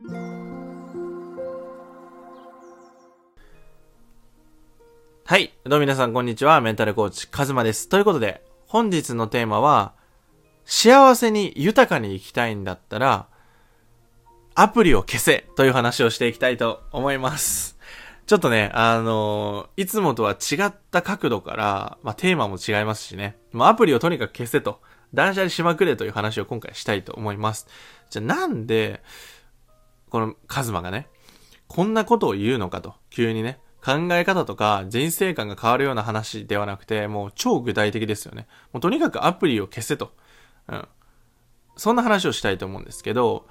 はい。どうも皆さん、こんにちは。メンタルコーチ、カズマです。ということで、本日のテーマは、幸せに豊かに生きたいんだったら、アプリを消せという話をしていきたいと思います。ちょっとね、あのーいつもとは違った角度から、まあ、テーマも違いますしね。まあ、アプリをとにかく消せと、断捨離しまくれという話を今回したいと思います。じゃあ、なんで、このカズマがね、こんなことを言うのかと、急にね、考え方とか人生観が変わるような話ではなくて、もう超具体的ですよね。もうとにかくアプリを消せと。うん。そんな話をしたいと思うんですけど、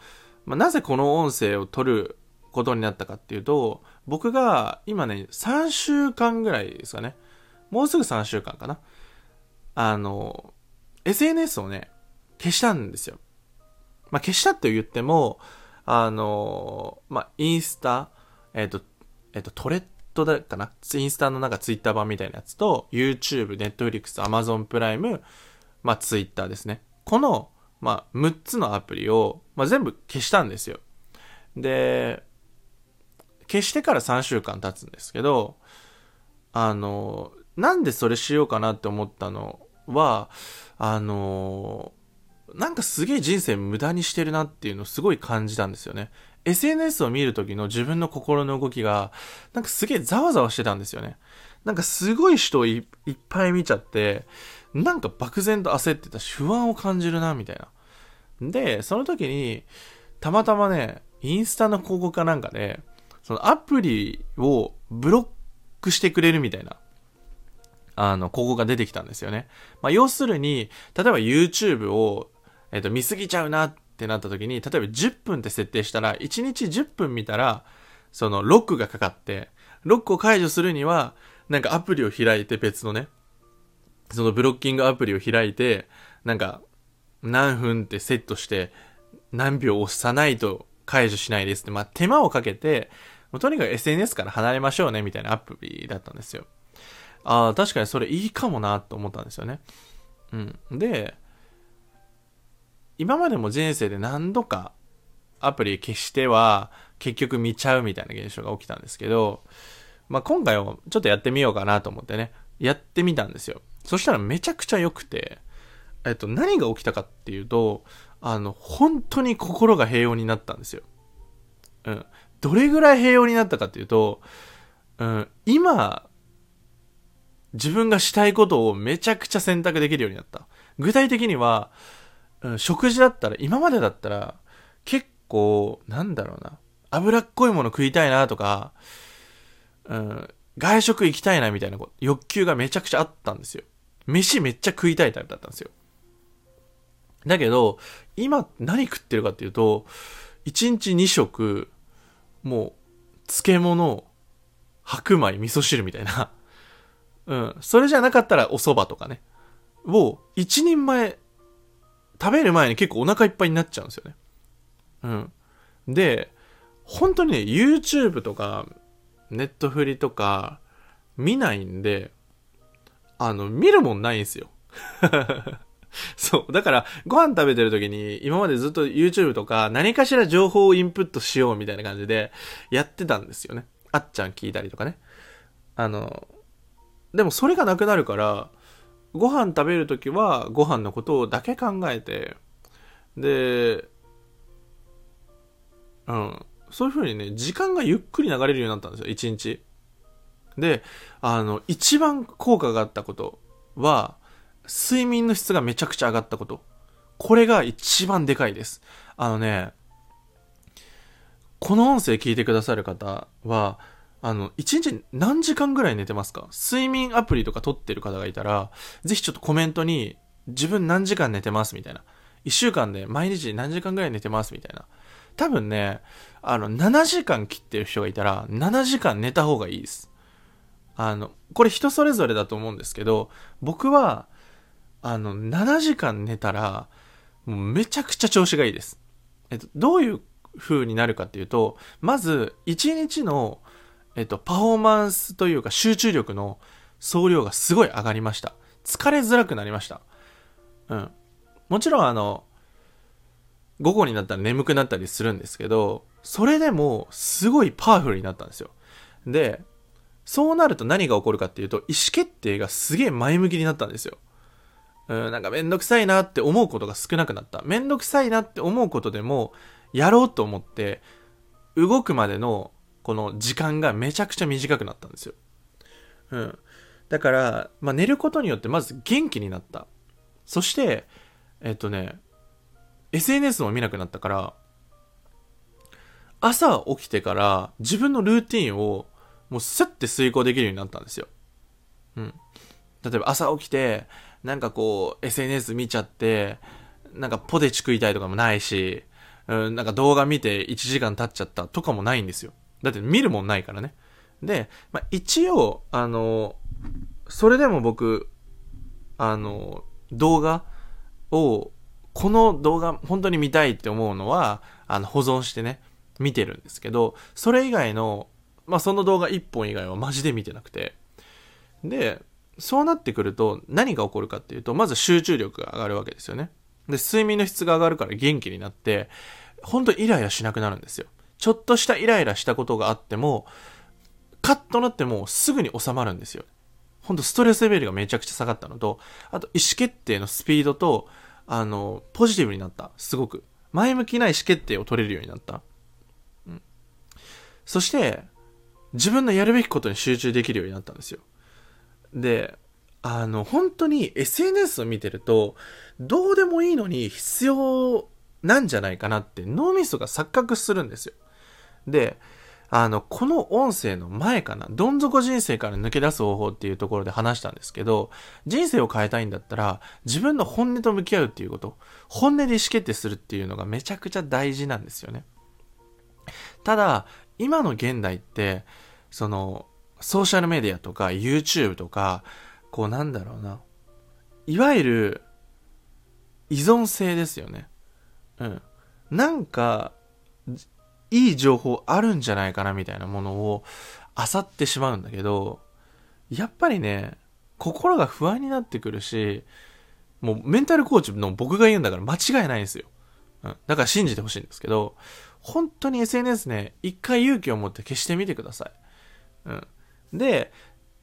まあ、なぜこの音声を取ることになったかっていうと、僕が今ね、3週間ぐらいですかね。もうすぐ3週間かな。あの、SNS をね、消したんですよ。まあ、消したって言っても、あの、まあ、インスタ、えっ、と、えっ、と、トレッドだかなインスタのなんかツイッター版みたいなやつと、YouTube、Netflix、Amazon プライム、まあ、ツイッターですね。この、まあ、6つのアプリを、まあ、全部消したんですよ。で、消してから3週間経つんですけど、あの、なんでそれしようかなって思ったのは、あの、なんかすげえ人生無駄にしてるなっていうのをすごい感じたんですよね。SNS を見る時の自分の心の動きが、なんかすげえざわざわしてたんですよね。なんかすごい人をいっぱい見ちゃって、なんか漠然と焦ってたし不安を感じるな、みたいな。で、その時に、たまたまね、インスタの広告かなんかで、そのアプリをブロックしてくれるみたいな、あの、広告が出てきたんですよね。まあ、要するに、例えば YouTube を、えっ、と、見すぎちゃうなってなった時に、例えば10分って設定したら、1日10分見たら、そのロックがかかって、ロックを解除するには、なんかアプリを開いて別のね、そのブロッキングアプリを開いて、なんか、何分ってセットして、何秒押さないと解除しないですって、まあ、手間をかけて、もうとにかく SNS から離れましょうね、みたいなアプリだったんですよ。ああ、確かにそれいいかもなと思ったんですよね。うん。で、今までも人生で何度かアプリ消しては結局見ちゃうみたいな現象が起きたんですけど、まあ、今回はちょっとやってみようかなと思ってね、やってみたんですよ。そしたらめちゃくちゃ良くて、えっと、何が起きたかっていうと、あの、本当に心が平穏になったんですよ。うん。どれぐらい平穏になったかっていうと、うん、今、自分がしたいことをめちゃくちゃ選択できるようになった。具体的には、うん、食事だったら、今までだったら、結構、なんだろうな、脂っこいもの食いたいなとか、うん、外食行きたいなみたいな欲求がめちゃくちゃあったんですよ。飯めっちゃ食いたいタイプだったんですよ。だけど、今何食ってるかっていうと、1日2食、もう、漬物、白米、味噌汁みたいな。うん。それじゃなかったらお蕎麦とかね。を、一人前、食べる前に結構お腹いっぱいになっちゃうんですよね。うん。で、本当にね、YouTube とか、ネットフリとか、見ないんで、あの、見るもんないんですよ。そう。だから、ご飯食べてる時に、今までずっと YouTube とか、何かしら情報をインプットしようみたいな感じで、やってたんですよね。あっちゃん聞いたりとかね。あの、でもそれがなくなるから、ご飯食べる時は、ご飯のことをだけ考えて、で、うん。そういう風にね、時間がゆっくり流れるようになったんですよ、一日。で、あの、一番効果があったことは、睡眠の質がめちゃくちゃ上がったこと。これが一番でかいです。あのね、この音声聞いてくださる方は、あの、一日何時間ぐらい寝てますか？睡眠アプリとか取ってる方がいたら、ぜひちょっとコメントに、自分何時間寝てますみたいな。一週間で毎日何時間ぐらい寝てますみたいな。多分ね、あの、7時間切ってる人がいたら、7時間寝た方がいいです。あの、これ人それぞれだと思うんですけど、僕は、あの、7時間寝たら、もうめちゃくちゃ調子がいいです。えっと、どういう風になるかっていうと、まず、1日の、えっと、パフォーマンスというか集中力の総量がすごい上がりました。疲れづらくなりました。うん。もちろんあの、午後になったら眠くなったりするんですけど、それでもすごいパワフルになったんですよ。で、そうなると何が起こるかっていうと、意思決定がすげえ前向きになったんですよ。うん、なんかめんどくさいなって思うことが少なくなった。めんどくさいなって思うことでも、やろうと思って、動くまでのこの時間がめちゃくちゃ短くなったんですよ。うん。だから、まあ、寝ることによってまず元気になった。そして、えっとね、SNS も見なくなったから、朝起きてから自分のルーティンをもうスッて遂行できるようになったんですよ。うん。例えば朝起きて、なんかこう SNS 見ちゃって、なんかポテチ食いたいとかもないし、うん、なんか動画見て1時間経っちゃったとかもないんですよ。だって見るもんないからね。で、まあ、一応、あの、それでも僕、あの、動画を、この動画本当に見たいって思うのは、あの、保存してね、見てるんですけど、それ以外の、まあ、その動画1本以外はマジで見てなくて。で、そうなってくると何が起こるかっていうと、まず集中力が上がるわけですよね。で、睡眠の質が上がるから元気になって、ほんとイライラしなくなるんですよ。ちょっとしたイライラしたことがあっても、カッとなってもすぐに収まるんですよ。ほんとストレスレベルがめちゃくちゃ下がったのと、あと意思決定のスピードと、あの、ポジティブになった。すごく。前向きな意思決定を取れるようになった。うん。そして、自分のやるべきことに集中できるようになったんですよ。で、あの、本当に SNS を見てると、どうでもいいのに必要なんじゃないかなって脳みそが錯覚するんですよ。で、あの、この音声の前かな、どん底人生から抜け出す方法っていうところで話したんですけど、人生を変えたいんだったら、自分の本音と向き合うっていうこと、本音で意思決定するっていうのがめちゃくちゃ大事なんですよね。ただ、今の現代って、その、ソーシャルメディアとか YouTube とか、こうなんだろうな。いわゆる、依存性ですよね。うん。なんか、いい情報あるんじゃないかなみたいなものを漁ってしまうんだけど、やっぱりね、心が不安になってくるし、もうメンタルコーチの僕が言うんだから間違いないんですよ。うん。だから信じてほしいんですけど、本当に SNS ね、一回勇気を持って消してみてください。うん。で、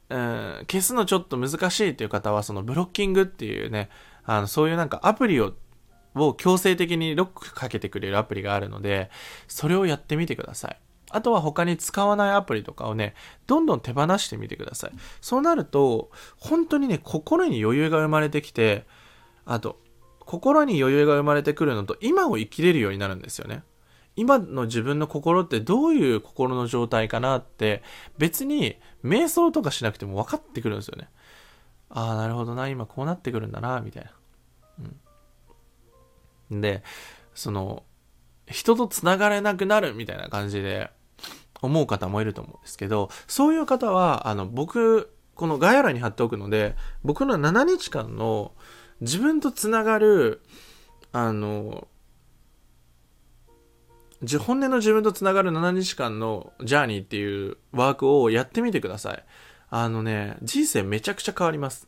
うん、消すのちょっと難しいっていう方は、そのブロッキングっていうね、あの、そういうなんかアプリを、を強制的にロックかけてくれるアプリがあるので、それをやってみてください。あとは他に使わないアプリとかをね、どんどん手放してみてください。そうなると、本当にね、心に余裕が生まれてきて、あと、心に余裕が生まれてくるのと、今を生きれるようになるんですよね。今の自分の心ってどういう心の状態かなって別に瞑想とかしなくても分かってくるんですよね。ああ、なるほどな、今こうなってくるんだな、みたいな。うん。で、その、人と繋がれなくなるみたいな感じで思う方もいると思うんですけど、そういう方は、あの、僕、この概要欄に貼っておくので、僕の7日間の自分と繋がる、あの、本音の自分と繋がる7日間のジャーニーっていうワークをやってみてください。あのね、人生めちゃくちゃ変わります。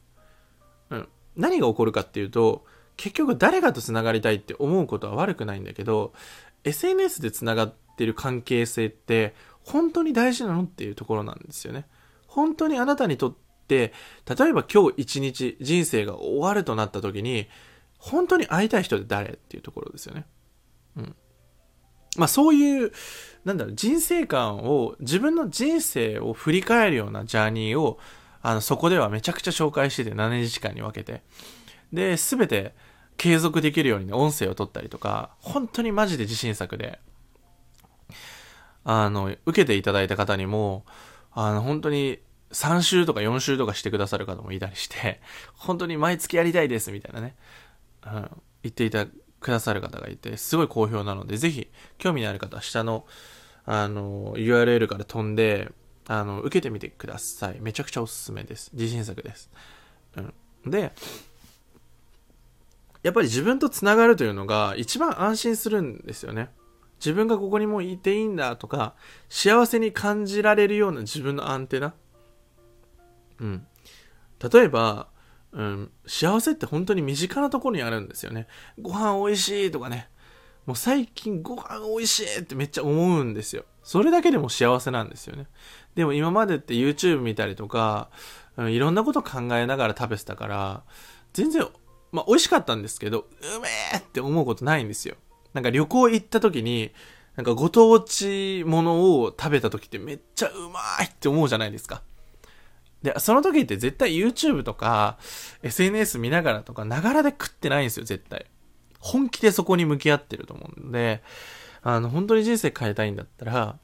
うん。何が起こるかっていうと、結局誰かと繋がりたいって思うことは悪くないんだけど、SNS で繋がってる関係性って本当に大事なのっていうところなんですよね。本当にあなたにとって、例えば今日一日人生が終わるとなった時に、本当に会いたい人って誰っていうところですよね。うん。まあそういう、なんだろう、人生観を、自分の人生を振り返るようなジャーニーを、あの、そこではめちゃくちゃ紹介してて、7時間に分けて。で、すべて継続できるようにね、音声を取ったりとか、本当にマジで自信作で、あの、受けていただいた方にも、あの、本当に3週とか4週とかしてくださる方もいたりして、本当に毎月やりたいです、みたいなね、うん、言っていたくださる方がいて、すごい好評なので、ぜひ、興味のある方は下の、あの、URL から飛んで、あの、受けてみてください。めちゃくちゃおすすめです。自信作です。うん。で、やっぱり自分と繋がるというのが一番安心するんですよね。自分がここにもういていいんだとか、幸せに感じられるような自分のアンテナ。うん。例えば、うん、幸せって本当に身近なところにあるんですよね。ご飯美味しいとかね。もう最近ご飯美味しいってめっちゃ思うんですよ。それだけでも幸せなんですよね。でも今までって YouTube 見たりとか、うんいろんなこと考えながら食べてたから、全然、まあ美味しかったんですけど、うめえって思うことないんですよ。なんか旅行行った時に、なんかご当地ものを食べた時ってめっちゃうまいって思うじゃないですか。で、その時って絶対 YouTube とか SNS 見ながらとか、ながらで食ってないんですよ、絶対。本気でそこに向き合ってると思うんで、あの、本当に人生変えたいんだったら、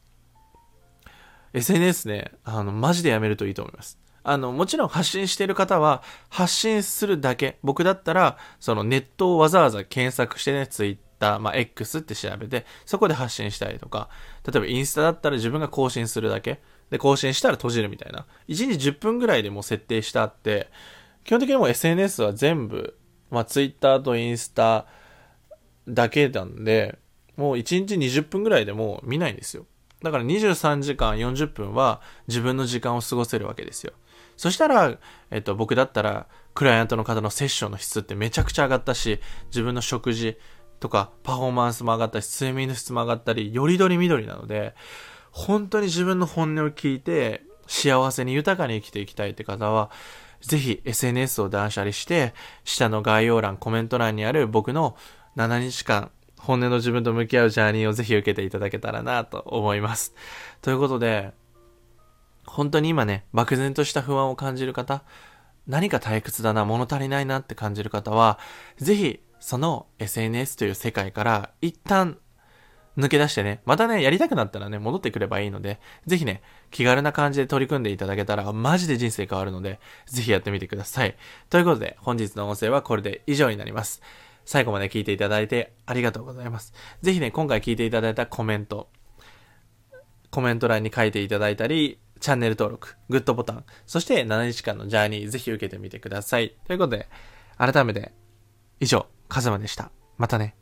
SNS ね、あの、マジでやめるといいと思います。あの、もちろん発信してる方は、発信するだけ。僕だったら、そのネットをわざわざ検索してね、ツイッター、まあ、X って調べて、そこで発信したりとか、例えばインスタだったら自分が更新するだけ。で、更新したら閉じるみたいな。1日10分ぐらいでも設定したって、基本的にもう SNS は全部、まあ、Twitter とインスタだけなんで、もう1日20分ぐらいでも見ないんですよ。だから23時間40分は自分の時間を過ごせるわけですよ。そしたら、えっと、僕だったら、クライアントの方のセッションの質ってめちゃくちゃ上がったし、自分の食事とかパフォーマンスも上がったし、睡眠の質も上がったり、よりどりみどりなので、本当に自分の本音を聞いて、幸せに豊かに生きていきたいって方は、ぜひ SNS を断捨離して、下の概要欄、コメント欄にある僕の7日間、本音の自分と向き合うジャーニーをぜひ受けていただけたらなと思います。ということで、本当に今ね、漠然とした不安を感じる方、何か退屈だな、物足りないなって感じる方は、ぜひ、その SNS という世界から一旦抜け出してね、またね、やりたくなったらね、戻ってくればいいので、ぜひね、気軽な感じで取り組んでいただけたら、マジで人生変わるので、ぜひやってみてください。ということで、本日の音声はこれで以上になります。最後まで聞いていただいてありがとうございます。ぜひね、今回聞いていただいたコメント、コメント欄に書いていただいたり、チャンネル登録、グッドボタン、そして7日間のジャーニーぜひ受けてみてください。ということで、改めて、以上、カズマでした。またね。